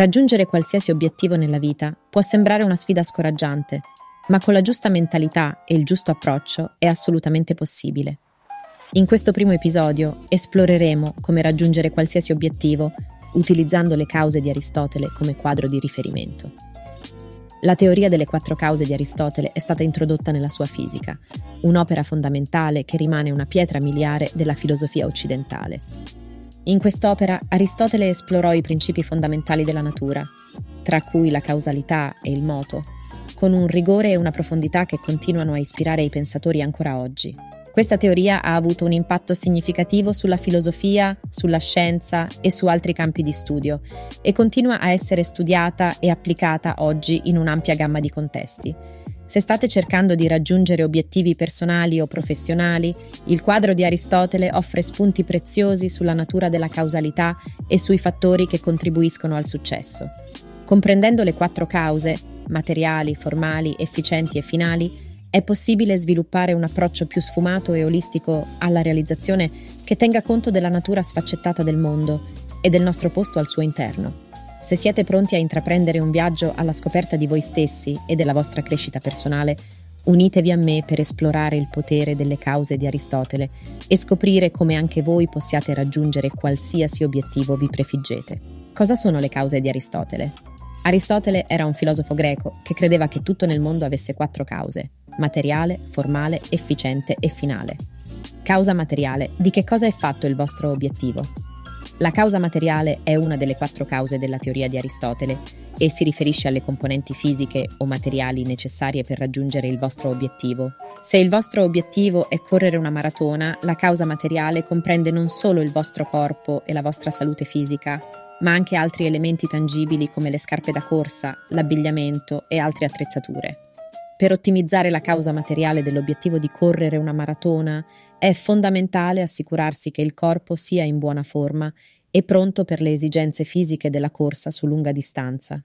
Raggiungere qualsiasi obiettivo nella vita può sembrare una sfida scoraggiante, ma con la giusta mentalità e il giusto approccio è assolutamente possibile. In questo primo episodio esploreremo come raggiungere qualsiasi obiettivo utilizzando le cause di Aristotele come quadro di riferimento. La teoria delle quattro cause di Aristotele è stata introdotta nella sua fisica, un'opera fondamentale che rimane una pietra miliare della filosofia occidentale. In quest'opera Aristotele esplorò i principi fondamentali della natura, tra cui la causalità e il moto, con un rigore e una profondità che continuano a ispirare i pensatori ancora oggi. Questa teoria ha avuto un impatto significativo sulla filosofia, sulla scienza e su altri campi di studio e continua a essere studiata e applicata oggi in un'ampia gamma di contesti. Se state cercando di raggiungere obiettivi personali o professionali, il quadro di Aristotele offre spunti preziosi sulla natura della causalità e sui fattori che contribuiscono al successo. Comprendendo le quattro cause, materiali, formali, efficienti e finali, è possibile sviluppare un approccio più sfumato e olistico alla realizzazione che tenga conto della natura sfaccettata del mondo e del nostro posto al suo interno. Se siete pronti a intraprendere un viaggio alla scoperta di voi stessi e della vostra crescita personale, unitevi a me per esplorare il potere delle cause di Aristotele e scoprire come anche voi possiate raggiungere qualsiasi obiettivo vi prefiggete. Cosa sono le cause di Aristotele? Aristotele era un filosofo greco che credeva che tutto nel mondo avesse quattro cause, materiale, formale, efficiente e finale. Causa materiale. Di che cosa è fatto il vostro obiettivo? La causa materiale è una delle quattro cause della teoria di Aristotele e si riferisce alle componenti fisiche o materiali necessarie per raggiungere il vostro obiettivo. Se il vostro obiettivo è correre una maratona, la causa materiale comprende non solo il vostro corpo e la vostra salute fisica, ma anche altri elementi tangibili come le scarpe da corsa, l'abbigliamento e altre attrezzature. Per ottimizzare la causa materiale dell'obiettivo di correre una maratona è fondamentale assicurarsi che il corpo sia in buona forma e pronto per le esigenze fisiche della corsa su lunga distanza.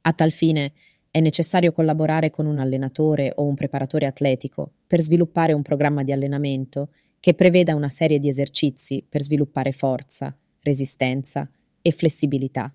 A tal fine è necessario collaborare con un allenatore o un preparatore atletico per sviluppare un programma di allenamento che preveda una serie di esercizi per sviluppare forza, resistenza e flessibilità.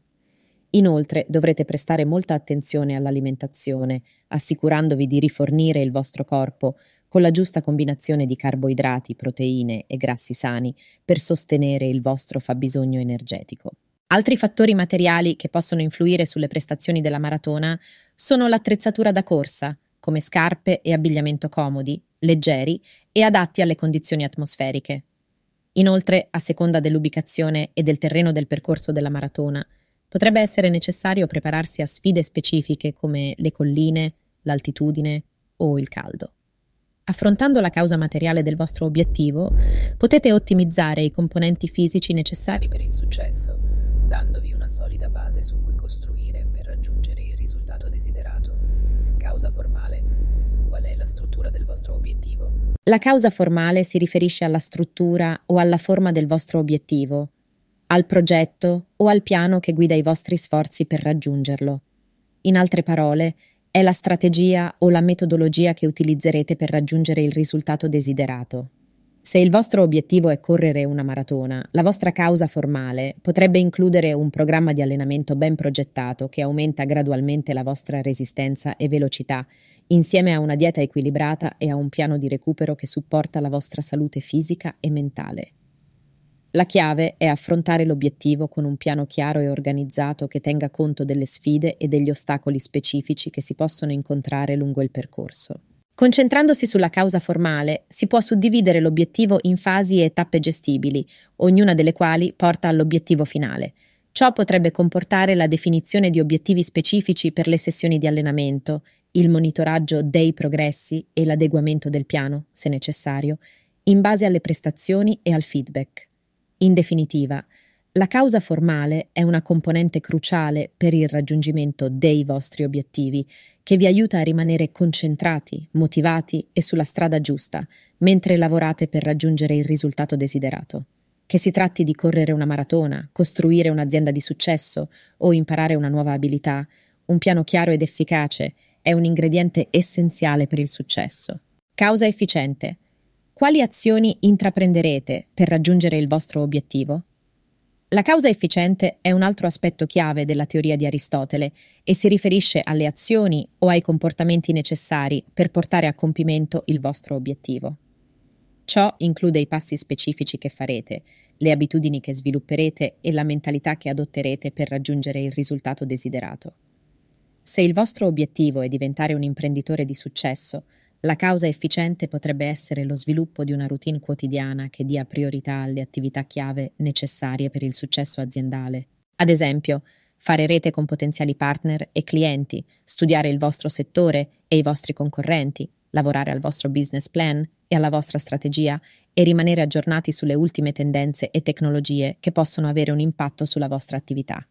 Inoltre dovrete prestare molta attenzione all'alimentazione, assicurandovi di rifornire il vostro corpo con la giusta combinazione di carboidrati, proteine e grassi sani per sostenere il vostro fabbisogno energetico. Altri fattori materiali che possono influire sulle prestazioni della maratona sono l'attrezzatura da corsa, come scarpe e abbigliamento comodi, leggeri e adatti alle condizioni atmosferiche. Inoltre, a seconda dell'ubicazione e del terreno del percorso della maratona, Potrebbe essere necessario prepararsi a sfide specifiche come le colline, l'altitudine o il caldo. Affrontando la causa materiale del vostro obiettivo, potete ottimizzare i componenti fisici necessari per il successo, dandovi una solida base su cui costruire per raggiungere il risultato desiderato. Causa formale. Qual è la struttura del vostro obiettivo? La causa formale si riferisce alla struttura o alla forma del vostro obiettivo, al progetto o al piano che guida i vostri sforzi per raggiungerlo. In altre parole, è la strategia o la metodologia che utilizzerete per raggiungere il risultato desiderato. Se il vostro obiettivo è correre una maratona, la vostra causa formale potrebbe includere un programma di allenamento ben progettato che aumenta gradualmente la vostra resistenza e velocità, insieme a una dieta equilibrata e a un piano di recupero che supporta la vostra salute fisica e mentale. La chiave è affrontare l'obiettivo con un piano chiaro e organizzato che tenga conto delle sfide e degli ostacoli specifici che si possono incontrare lungo il percorso. Concentrandosi sulla causa formale, si può suddividere l'obiettivo in fasi e tappe gestibili, ognuna delle quali porta all'obiettivo finale. Ciò potrebbe comportare la definizione di obiettivi specifici per le sessioni di allenamento, il monitoraggio dei progressi e l'adeguamento del piano, se necessario, in base alle prestazioni e al feedback. In definitiva, la causa formale è una componente cruciale per il raggiungimento dei vostri obiettivi, che vi aiuta a rimanere concentrati, motivati e sulla strada giusta, mentre lavorate per raggiungere il risultato desiderato. Che si tratti di correre una maratona, costruire un'azienda di successo o imparare una nuova abilità, un piano chiaro ed efficace è un ingrediente essenziale per il successo. Causa efficiente quali azioni intraprenderete per raggiungere il vostro obiettivo? La causa efficiente è un altro aspetto chiave della teoria di Aristotele e si riferisce alle azioni o ai comportamenti necessari per portare a compimento il vostro obiettivo. Ciò include i passi specifici che farete, le abitudini che svilupperete e la mentalità che adotterete per raggiungere il risultato desiderato. Se il vostro obiettivo è diventare un imprenditore di successo, la causa efficiente potrebbe essere lo sviluppo di una routine quotidiana che dia priorità alle attività chiave necessarie per il successo aziendale. Ad esempio, fare rete con potenziali partner e clienti, studiare il vostro settore e i vostri concorrenti, lavorare al vostro business plan e alla vostra strategia e rimanere aggiornati sulle ultime tendenze e tecnologie che possono avere un impatto sulla vostra attività.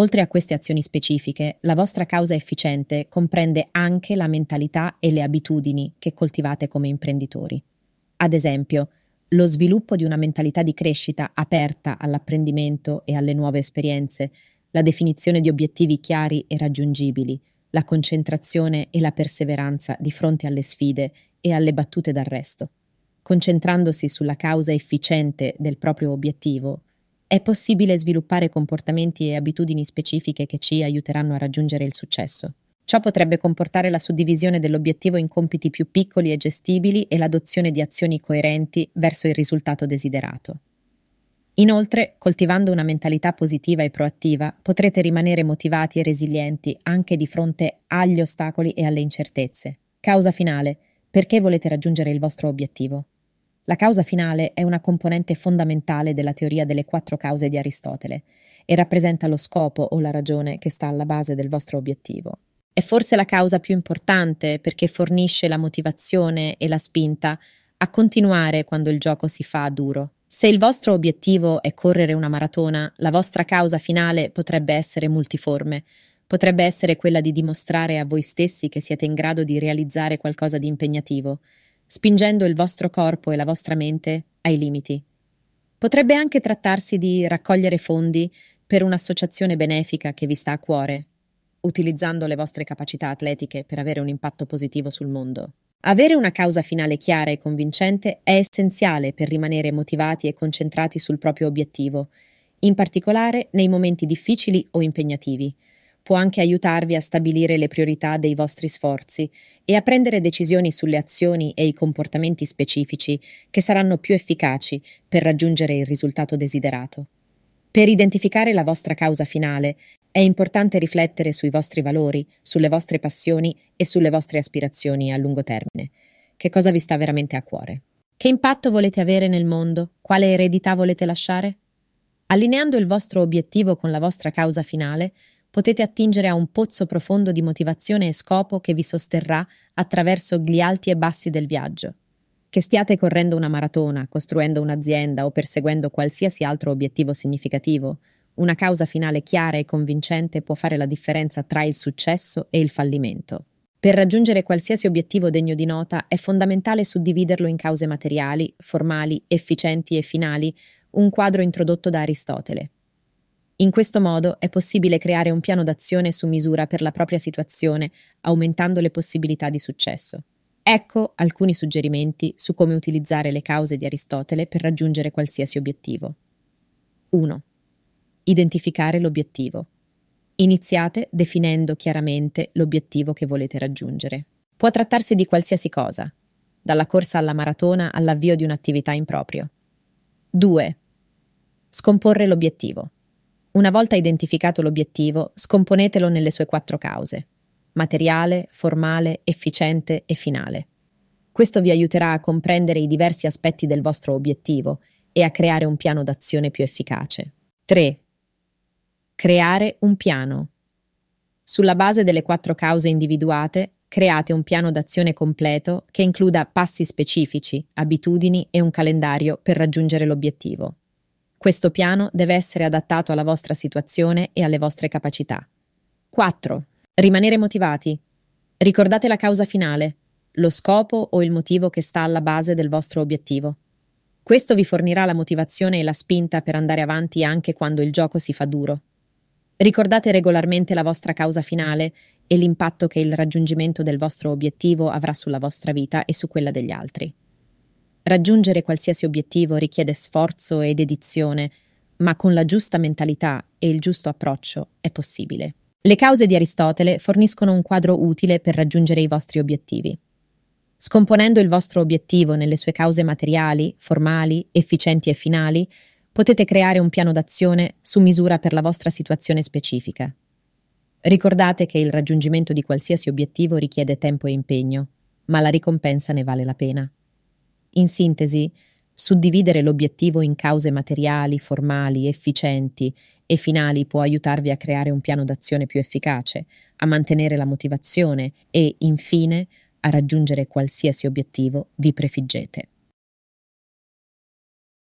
Oltre a queste azioni specifiche, la vostra causa efficiente comprende anche la mentalità e le abitudini che coltivate come imprenditori. Ad esempio, lo sviluppo di una mentalità di crescita aperta all'apprendimento e alle nuove esperienze, la definizione di obiettivi chiari e raggiungibili, la concentrazione e la perseveranza di fronte alle sfide e alle battute d'arresto. Concentrandosi sulla causa efficiente del proprio obiettivo, è possibile sviluppare comportamenti e abitudini specifiche che ci aiuteranno a raggiungere il successo. Ciò potrebbe comportare la suddivisione dell'obiettivo in compiti più piccoli e gestibili e l'adozione di azioni coerenti verso il risultato desiderato. Inoltre, coltivando una mentalità positiva e proattiva, potrete rimanere motivati e resilienti anche di fronte agli ostacoli e alle incertezze. Causa finale. Perché volete raggiungere il vostro obiettivo? La causa finale è una componente fondamentale della teoria delle quattro cause di Aristotele e rappresenta lo scopo o la ragione che sta alla base del vostro obiettivo. È forse la causa più importante perché fornisce la motivazione e la spinta a continuare quando il gioco si fa duro. Se il vostro obiettivo è correre una maratona, la vostra causa finale potrebbe essere multiforme. Potrebbe essere quella di dimostrare a voi stessi che siete in grado di realizzare qualcosa di impegnativo, spingendo il vostro corpo e la vostra mente ai limiti. Potrebbe anche trattarsi di raccogliere fondi per un'associazione benefica che vi sta a cuore, utilizzando le vostre capacità atletiche per avere un impatto positivo sul mondo. Avere una causa finale chiara e convincente è essenziale per rimanere motivati e concentrati sul proprio obiettivo, in particolare nei momenti difficili o impegnativi può anche aiutarvi a stabilire le priorità dei vostri sforzi e a prendere decisioni sulle azioni e i comportamenti specifici che saranno più efficaci per raggiungere il risultato desiderato. Per identificare la vostra causa finale è importante riflettere sui vostri valori, sulle vostre passioni e sulle vostre aspirazioni a lungo termine. Che cosa vi sta veramente a cuore? Che impatto volete avere nel mondo? Quale eredità volete lasciare? Allineando il vostro obiettivo con la vostra causa finale, potete attingere a un pozzo profondo di motivazione e scopo che vi sosterrà attraverso gli alti e bassi del viaggio. Che stiate correndo una maratona, costruendo un'azienda o perseguendo qualsiasi altro obiettivo significativo, una causa finale chiara e convincente può fare la differenza tra il successo e il fallimento. Per raggiungere qualsiasi obiettivo degno di nota è fondamentale suddividerlo in cause materiali, formali, efficienti e finali, un quadro introdotto da Aristotele. In questo modo è possibile creare un piano d'azione su misura per la propria situazione, aumentando le possibilità di successo. Ecco alcuni suggerimenti su come utilizzare le cause di Aristotele per raggiungere qualsiasi obiettivo. 1. Identificare l'obiettivo. Iniziate definendo chiaramente l'obiettivo che volete raggiungere. Può trattarsi di qualsiasi cosa, dalla corsa alla maratona all'avvio di un'attività in proprio. 2. Scomporre l'obiettivo. Una volta identificato l'obiettivo, scomponetelo nelle sue quattro cause materiale, formale, efficiente e finale. Questo vi aiuterà a comprendere i diversi aspetti del vostro obiettivo e a creare un piano d'azione più efficace. 3. Creare un piano. Sulla base delle quattro cause individuate, create un piano d'azione completo che includa passi specifici, abitudini e un calendario per raggiungere l'obiettivo. Questo piano deve essere adattato alla vostra situazione e alle vostre capacità. 4. Rimanere motivati. Ricordate la causa finale, lo scopo o il motivo che sta alla base del vostro obiettivo. Questo vi fornirà la motivazione e la spinta per andare avanti anche quando il gioco si fa duro. Ricordate regolarmente la vostra causa finale e l'impatto che il raggiungimento del vostro obiettivo avrà sulla vostra vita e su quella degli altri. Raggiungere qualsiasi obiettivo richiede sforzo e dedizione, ma con la giusta mentalità e il giusto approccio è possibile. Le cause di Aristotele forniscono un quadro utile per raggiungere i vostri obiettivi. Scomponendo il vostro obiettivo nelle sue cause materiali, formali, efficienti e finali, potete creare un piano d'azione su misura per la vostra situazione specifica. Ricordate che il raggiungimento di qualsiasi obiettivo richiede tempo e impegno, ma la ricompensa ne vale la pena. In sintesi, Suddividere l'obiettivo in cause materiali, formali, efficienti e finali può aiutarvi a creare un piano d'azione più efficace, a mantenere la motivazione e, infine, a raggiungere qualsiasi obiettivo vi prefiggete.